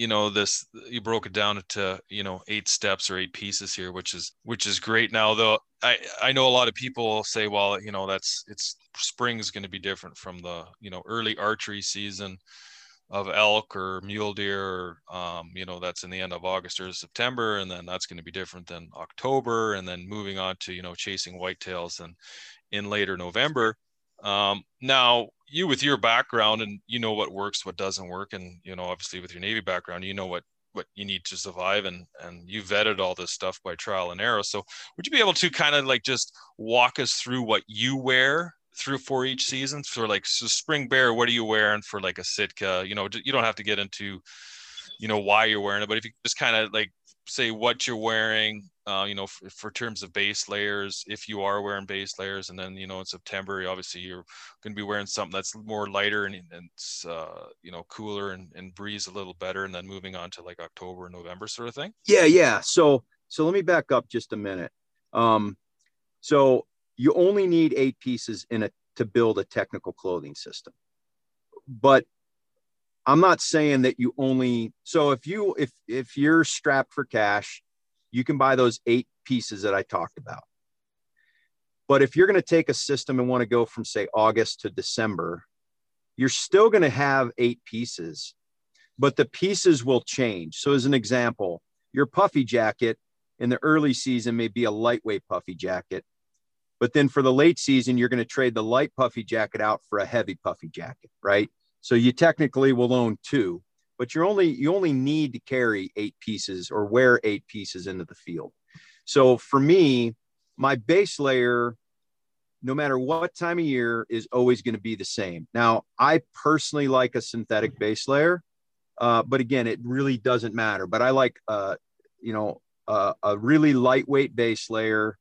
S3: you know this you broke it down into you know eight steps or eight pieces here which is which is great now though i i know a lot of people say well you know that's it's spring is going to be different from the you know early archery season of elk or mule deer or um, you know that's in the end of august or september and then that's going to be different than october and then moving on to you know chasing whitetails and in later november um, now, you with your background and you know what works, what doesn't work, and you know obviously with your Navy background, you know what what you need to survive, and and you vetted all this stuff by trial and error. So, would you be able to kind of like just walk us through what you wear through for each season? For like so spring bear, what are you wearing for like a Sitka? You know, you don't have to get into you know why you're wearing it, but if you just kind of like say what you're wearing uh, you know, for, for, terms of base layers, if you are wearing base layers, and then you know in September, obviously you're going to be wearing something that's more lighter and, and it's uh, you know cooler and, and breeze a little better, and then moving on to like October, November sort of thing.
S2: Yeah, yeah. So so let me back up just a minute. Um, so you only need eight pieces in a to build a technical clothing system, but I'm not saying that you only. So if you if if you're strapped for cash you can buy those eight pieces that I talked about. But if you're going to take a system and want to go from, say, August to December, you're still going to have eight pieces, but the pieces will change. So, as an example, your puffy jacket in the early season may be a lightweight puffy jacket. But then for the late season, you're going to trade the light puffy jacket out for a heavy puffy jacket, right? So you technically will own two but you're only you only need to carry eight pieces or wear eight pieces into the field So for me, my base layer, no matter what time of year, is always going to be the same. Now, I personally like a synthetic base layer, uh, but again, it really doesn't matter. But I like, uh, you know, uh, a really lightweight base layer.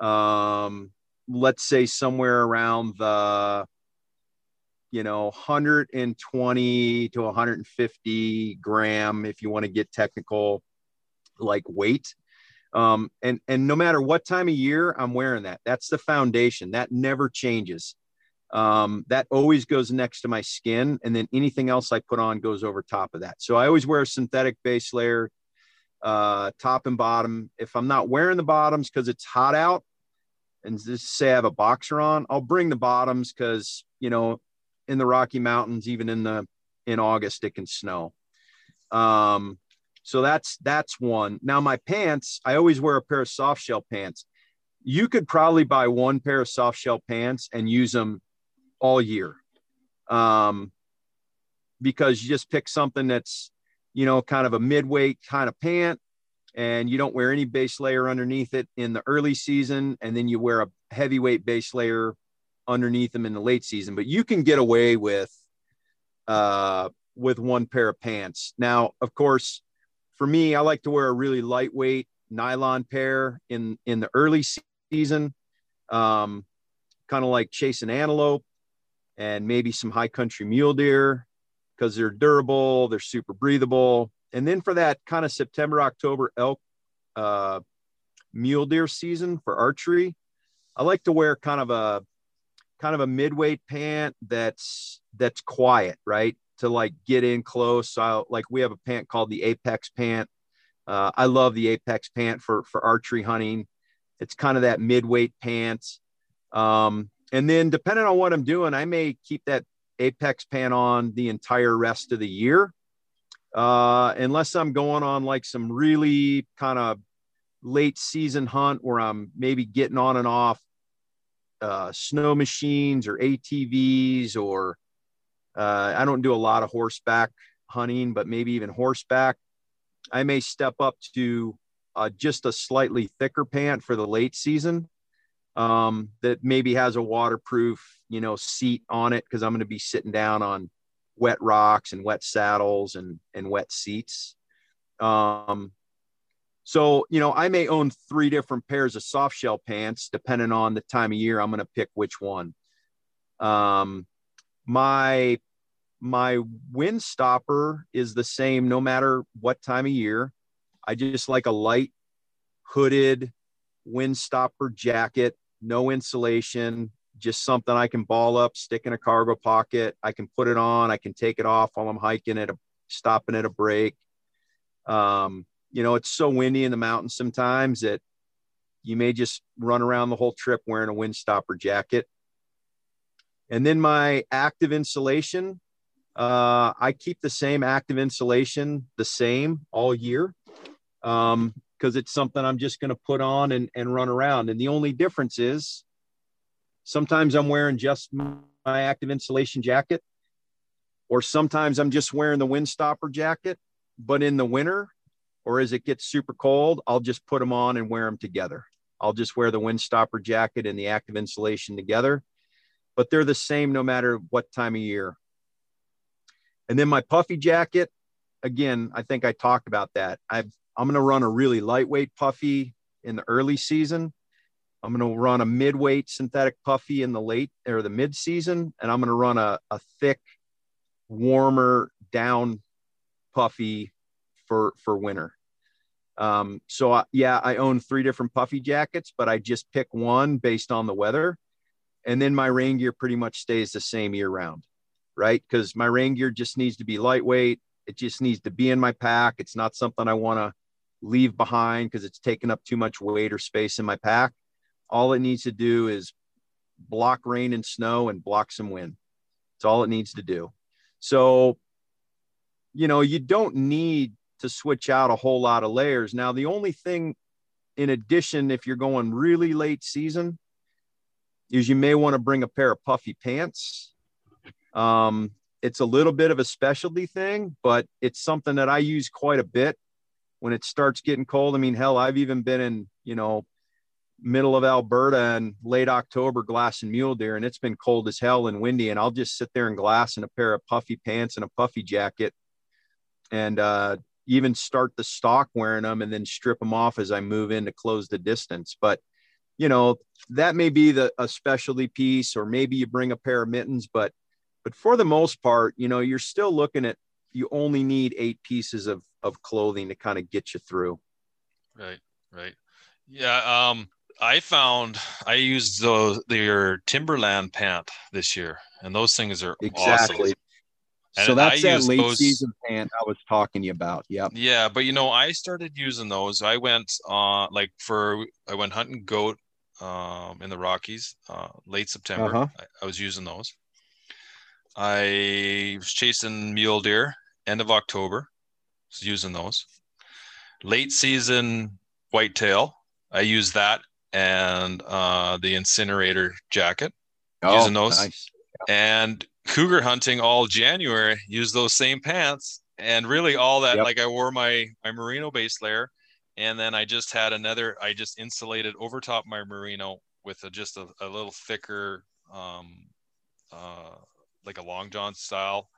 S2: Um, let's say somewhere around the you know 120 to 150 gram if you want to get technical like weight. Um, and and no matter what time of year i'm wearing that. That's the foundation. That never changes. Um, that always goes next to my skin and then anything else i put on goes over top of that. So i always wear a synthetic base layer uh, top and bottom. If i'm not wearing the bottoms because it's hot out and just say i have a boxer on i'll bring the bottoms because you know in the Rocky Mountains, even in the in August, it can snow. Um, so that's that's one. Now my pants, I always wear a pair of soft shell pants. You could probably buy one pair of soft shell pants and use them all year. Um, because you just pick something that's, you know, kind of a midweight kind of pant and you don't wear any base layer underneath it in the early season. And then you wear a heavyweight base layer underneath them in the late season, but you can get away with uh, with one pair of pants. Now, of course, for me, I like to wear a really lightweight nylon pair in in the early season, um, kind of like chasing antelope and maybe some high country mule deer because they're durable, they're super breathable. And then for that kind of September, October elk uh, mule deer season for archery, I like to wear kind of a kind of a midweight pant that's that's quiet, right? To like get in close. So like we have a pant called the Apex pant. Uh, I love the Apex pant for for archery hunting. It's kind of that midweight pants. Um, and then depending on what I'm doing, I may keep that Apex pant on the entire rest of the year. Uh, unless I'm going on like some really kind of late season hunt where I'm maybe getting on and off uh, snow machines or ATVs or uh, I don't do a lot of horseback hunting, but maybe even horseback. I may step up to uh, just a slightly thicker pant for the late season um, that maybe has a waterproof, you know, seat on it because I'm going to be sitting down on wet rocks and wet saddles and and wet seats. Um, so, you know, I may own three different pairs of soft shell pants depending on the time of year. I'm going to pick which one. Um, my my wind stopper is the same no matter what time of year. I just like a light hooded wind stopper jacket, no insulation, just something I can ball up, stick in a cargo pocket. I can put it on, I can take it off while I'm hiking at a stopping at a break. Um, you know, it's so windy in the mountains sometimes that you may just run around the whole trip wearing a windstopper jacket. And then my active insulation, uh, I keep the same active insulation the same all year because um, it's something I'm just going to put on and, and run around. And the only difference is sometimes I'm wearing just my active insulation jacket, or sometimes I'm just wearing the windstopper jacket. But in the winter, or as it gets super cold, I'll just put them on and wear them together. I'll just wear the windstopper jacket and the active insulation together, but they're the same no matter what time of year. And then my puffy jacket, again, I think I talked about that. I've, I'm going to run a really lightweight puffy in the early season. I'm going to run a midweight synthetic puffy in the late or the mid season, and I'm going to run a, a thick, warmer down puffy for for winter. Um, so I, yeah, I own three different puffy jackets, but I just pick one based on the weather, and then my rain gear pretty much stays the same year round, right? Because my rain gear just needs to be lightweight. It just needs to be in my pack. It's not something I want to leave behind because it's taking up too much weight or space in my pack. All it needs to do is block rain and snow and block some wind. That's all it needs to do. So, you know, you don't need to switch out a whole lot of layers. Now, the only thing in addition, if you're going really late season, is you may want to bring a pair of puffy pants. Um, it's a little bit of a specialty thing, but it's something that I use quite a bit. when it starts getting cold, I mean, hell, I've even been in, you know, middle of Alberta and late October glassing mule deer, and it's been cold as hell and windy. And I'll just sit there and glass in a pair of puffy pants and a puffy jacket, and uh, even start the stock wearing them, and then strip them off as I move in to close the distance. But you know, that may be the a specialty piece, or maybe you bring a pair of mittens, but but for the most part, you know, you're still looking at you only need eight pieces of of clothing to kind of get you through.
S3: Right, right. Yeah, um, I found I used the your Timberland pant this year, and those things are exactly.
S2: Awesome. So that's that late those, season pant I was talking to you about. Yeah.
S3: Yeah, but you know, I started using those. I went uh like for I went hunting goat um in the Rockies uh late September. Uh-huh. I, I was using those. I was chasing mule deer end of October. Was using those. Late season whitetail. I use that and uh, the incinerator jacket. Oh, using those. Nice. And cougar hunting all January, use those same pants. And really all that, yep. like I wore my my merino base layer, and then I just had another, I just insulated over top my merino with a, just a, a little thicker um uh like a long john style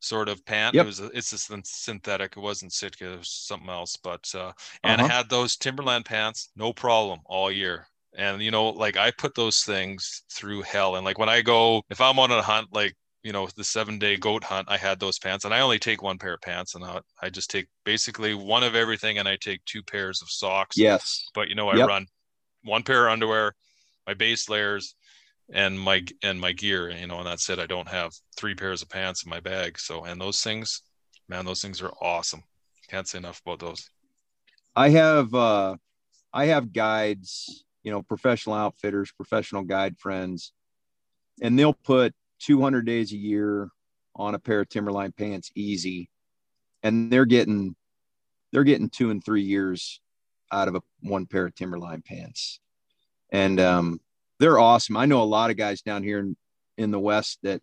S3: sort of pant. Yep. It was a, it's a synthetic. It wasn't Sitka. It was something else. But uh, and uh-huh. I had those Timberland pants, no problem, all year. And you know, like I put those things through hell. And like when I go, if I'm on a hunt, like you know, the seven day goat hunt, I had those pants, and I only take one pair of pants, and I, I just take basically one of everything, and I take two pairs of socks.
S2: Yes.
S3: But you know, I yep. run one pair of underwear, my base layers, and my and my gear you know and that's it i don't have three pairs of pants in my bag so and those things man those things are awesome can't say enough about those
S2: i have uh i have guides you know professional outfitters professional guide friends and they'll put 200 days a year on a pair of timberline pants easy and they're getting they're getting two and three years out of a one pair of timberline pants and um they're awesome. I know a lot of guys down here in, in the West that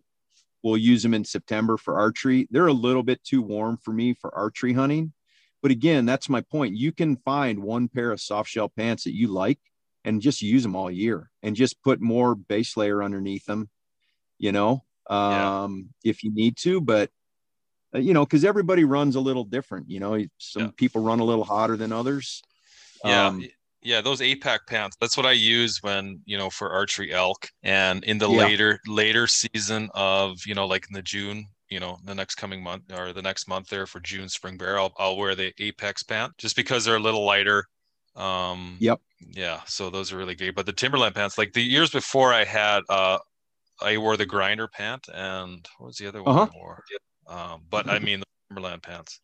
S2: will use them in September for archery. They're a little bit too warm for me for archery hunting. But again, that's my point. You can find one pair of soft shell pants that you like and just use them all year and just put more base layer underneath them, you know, um, yeah. if you need to. But, uh, you know, because everybody runs a little different, you know, some yeah. people run a little hotter than others.
S3: Yeah. Um, yeah those apex pants that's what i use when you know for archery elk and in the yeah. later later season of you know like in the june you know the next coming month or the next month there for june spring bear i'll, I'll wear the apex pant just because they're a little lighter um
S2: yep
S3: yeah so those are really great but the timberland pants like the years before i had uh i wore the grinder pant and what was the other one uh-huh. I wore? um but i mean the timberland pants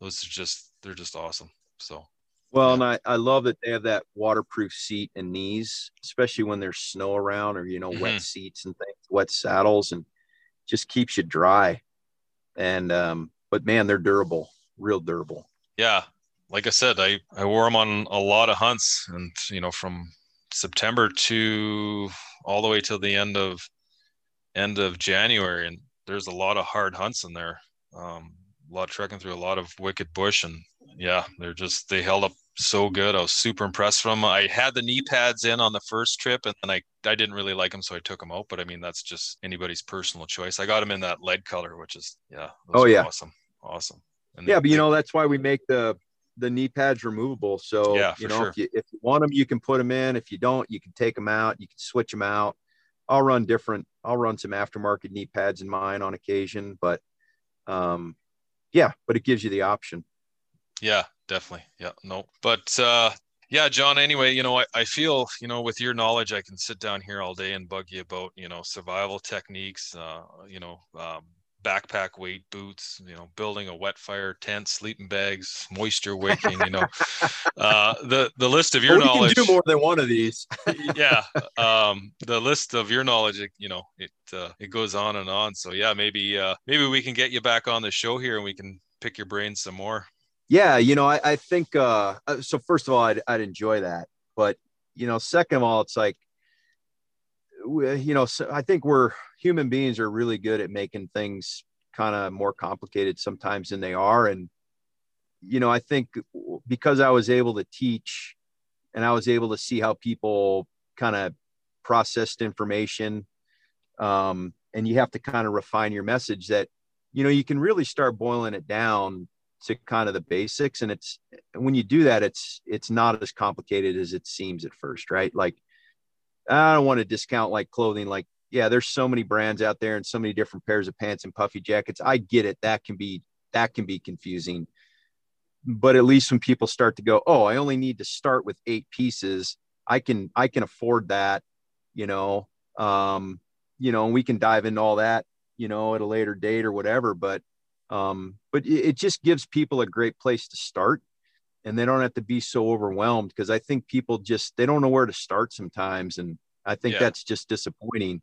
S3: those are just they're just awesome so
S2: well, yeah. and I, I love that they have that waterproof seat and knees, especially when there's snow around or, you know, mm-hmm. wet seats and things, wet saddles, and just keeps you dry. And, um, but man, they're durable, real durable.
S3: Yeah. Like I said, I, I wore them on a lot of hunts and, you know, from September to all the way till the end of, end of January. And there's a lot of hard hunts in there. Um, a lot of trekking through a lot of wicked bush and yeah, they're just, they held up so good. I was super impressed from them. I had the knee pads in on the first trip, and then I I didn't really like them, so I took them out. But I mean, that's just anybody's personal choice. I got them in that lead color, which is yeah.
S2: Oh yeah,
S3: awesome, awesome.
S2: And yeah, they, but you know that's why we make the the knee pads removable. So yeah, you know sure. if you if you want them, you can put them in. If you don't, you can take them out. You can switch them out. I'll run different. I'll run some aftermarket knee pads in mine on occasion, but um, yeah, but it gives you the option.
S3: Yeah, definitely. Yeah, no, but uh, yeah, John. Anyway, you know, I, I feel you know with your knowledge, I can sit down here all day and bug you about you know survival techniques. Uh, you know, um, backpack weight boots, you know, building a wet fire tent, sleeping bags, moisture wicking, you know, uh, the, the list of your well, knowledge.
S2: do more than one of these.
S3: yeah. Um, the list of your knowledge, you know, it, uh, it goes on and on. So yeah, maybe, uh, maybe we can get you back on the show here and we can pick your brain some more
S2: yeah, you know, I, I think uh, uh, so. First of all, I'd, I'd enjoy that, but you know, second of all, it's like, you know, so I think we're human beings are really good at making things kind of more complicated sometimes than they are, and you know, I think because I was able to teach and I was able to see how people kind of processed information, um, and you have to kind of refine your message that, you know, you can really start boiling it down to kind of the basics. And it's when you do that, it's it's not as complicated as it seems at first, right? Like I don't want to discount like clothing, like yeah, there's so many brands out there and so many different pairs of pants and puffy jackets. I get it. That can be that can be confusing. But at least when people start to go, oh, I only need to start with eight pieces, I can I can afford that, you know. Um, you know, and we can dive into all that, you know, at a later date or whatever. But um, but it just gives people a great place to start and they don't have to be so overwhelmed because I think people just they don't know where to start sometimes. And I think yeah. that's just disappointing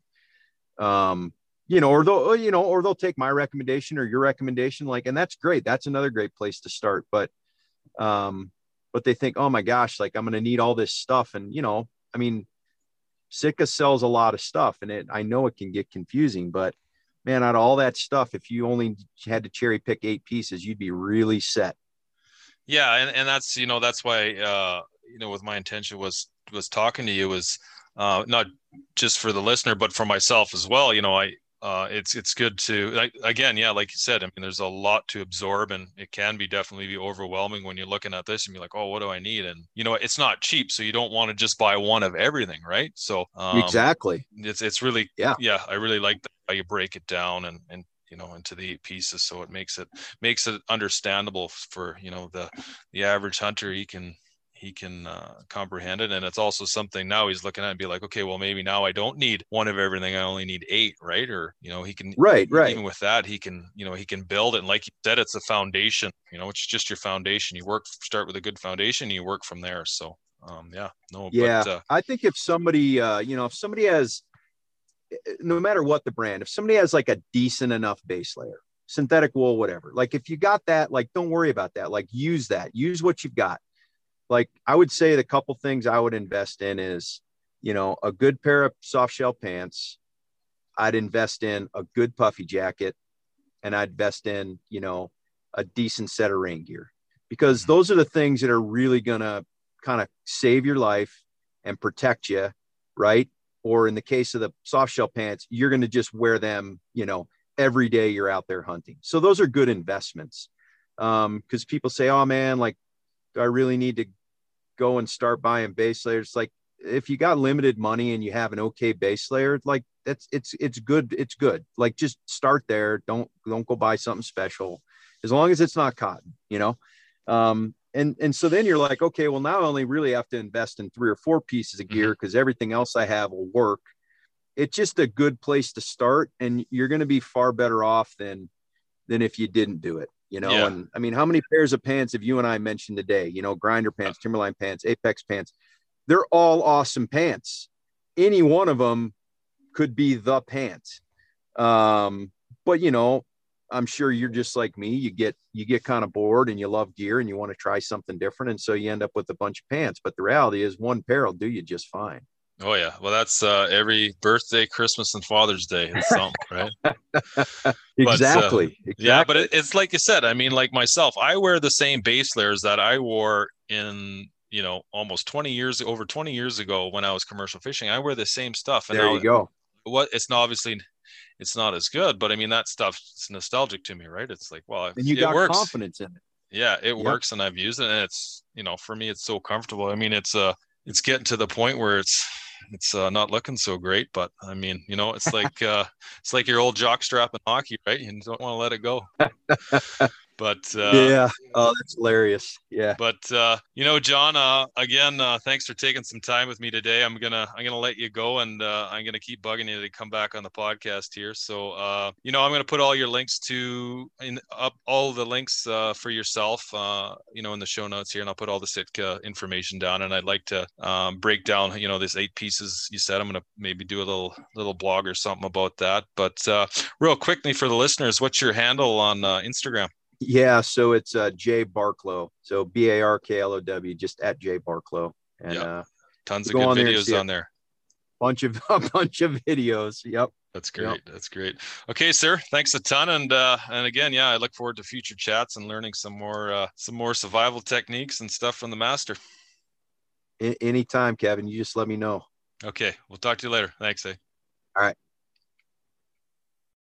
S2: um, you know, or they'll, you know, or they'll take my recommendation or your recommendation, like, and that's great. That's another great place to start. But, um, but they think, oh my gosh, like I'm going to need all this stuff. And, you know, I mean, Sitka sells a lot of stuff and it, I know it can get confusing, but man, out of all that stuff, if you only had to cherry pick eight pieces, you'd be really set.
S3: Yeah. And, and that's, you know, that's why, uh, you know, with my intention was, was talking to you was, uh, not just for the listener, but for myself as well. You know, I uh, it's it's good to like, again, yeah, like you said. I mean, there's a lot to absorb, and it can be definitely be overwhelming when you're looking at this and be like, oh, what do I need? And you know, it's not cheap, so you don't want to just buy one of everything, right? So
S2: um, exactly,
S3: it's it's really yeah, yeah. I really like how you break it down and and you know into the eight pieces so it makes it makes it understandable for you know the the average hunter he can he can uh, comprehend it. And it's also something now he's looking at and be like okay well maybe now i don't need one of everything i only need eight right? Or you know he can
S2: right right.
S3: even with that he can you know he can build it. And like you said it's a foundation you know it's just your foundation. You work start with a good foundation you work from there. So um yeah no
S2: yeah but, uh, i think if somebody uh you know if somebody has no matter what the brand if somebody has like a decent enough base layer synthetic wool whatever like if you got that like don't worry about that like use that use what you've got like I would say the couple things I would invest in is, you know, a good pair of soft shell pants. I'd invest in a good puffy jacket and I'd invest in, you know, a decent set of rain gear because mm-hmm. those are the things that are really going to kind of save your life and protect you. Right. Or in the case of the soft shell pants, you're going to just wear them, you know, every day you're out there hunting. So those are good investments. Um, cause people say, oh man, like, do I really need to go and start buying base layers like if you got limited money and you have an okay base layer like that's it's it's good it's good like just start there don't don't go buy something special as long as it's not cotton you know um and and so then you're like okay well now i only really have to invest in three or four pieces of mm-hmm. gear because everything else i have will work. It's just a good place to start and you're going to be far better off than than if you didn't do it you know? Yeah. and i mean how many pairs of pants have you and i mentioned today? You know grinder pants timberline pants apex pants. They're all awesome pants. Any one of them could be the pants. Um but you know i'm sure you're just like me you get you get kind of bored and you love gear and you want to try something different and so you end up with a bunch of pants but the reality is one pair will do you just fine
S3: Oh yeah, well that's uh, every birthday, Christmas, and Father's Day. It's something, right?
S2: exactly. But, uh, exactly.
S3: Yeah, but it, it's like you said. I mean, like myself, I wear the same base layers that I wore in you know almost 20 years over 20 years ago when I was commercial fishing. I wear the same stuff.
S2: And there you go.
S3: What it's not obviously it's not as good, but I mean that stuff it's nostalgic to me, right? It's like, well,
S2: and you got works. confidence in it.
S3: Yeah, it yep. works, and I've used it, and it's you know for me it's so comfortable. I mean, it's uh it's getting to the point where it's it's uh, not looking so great. But I mean, you know, it's like uh, it's like your old jock strap in hockey, right? You don't want to let it go. But uh,
S2: yeah, oh, that's hilarious. Yeah.
S3: But uh, you know, John, uh, again, uh, thanks for taking some time with me today. I'm gonna I'm gonna let you go, and uh, I'm gonna keep bugging you to come back on the podcast here. So uh, you know, I'm gonna put all your links to in up all the links uh, for yourself, uh, you know, in the show notes here, and I'll put all the Sitka information down. And I'd like to um, break down, you know, this eight pieces you said. I'm gonna maybe do a little little blog or something about that. But uh, real quickly for the listeners, what's your handle on uh, Instagram?
S2: Yeah, so it's uh, Jay Barklow. So B A R K L O W, just at Jay Barklow.
S3: And yeah. uh, tons of good videos on, on there.
S2: bunch of a bunch of videos. Yep.
S3: That's great. Yep. That's great. Okay, sir. Thanks a ton. And uh, and again, yeah, I look forward to future chats and learning some more uh, some more survival techniques and stuff from the master.
S2: anytime, Kevin. You just let me know.
S3: Okay. We'll talk to you later. Thanks, eh?
S2: All right.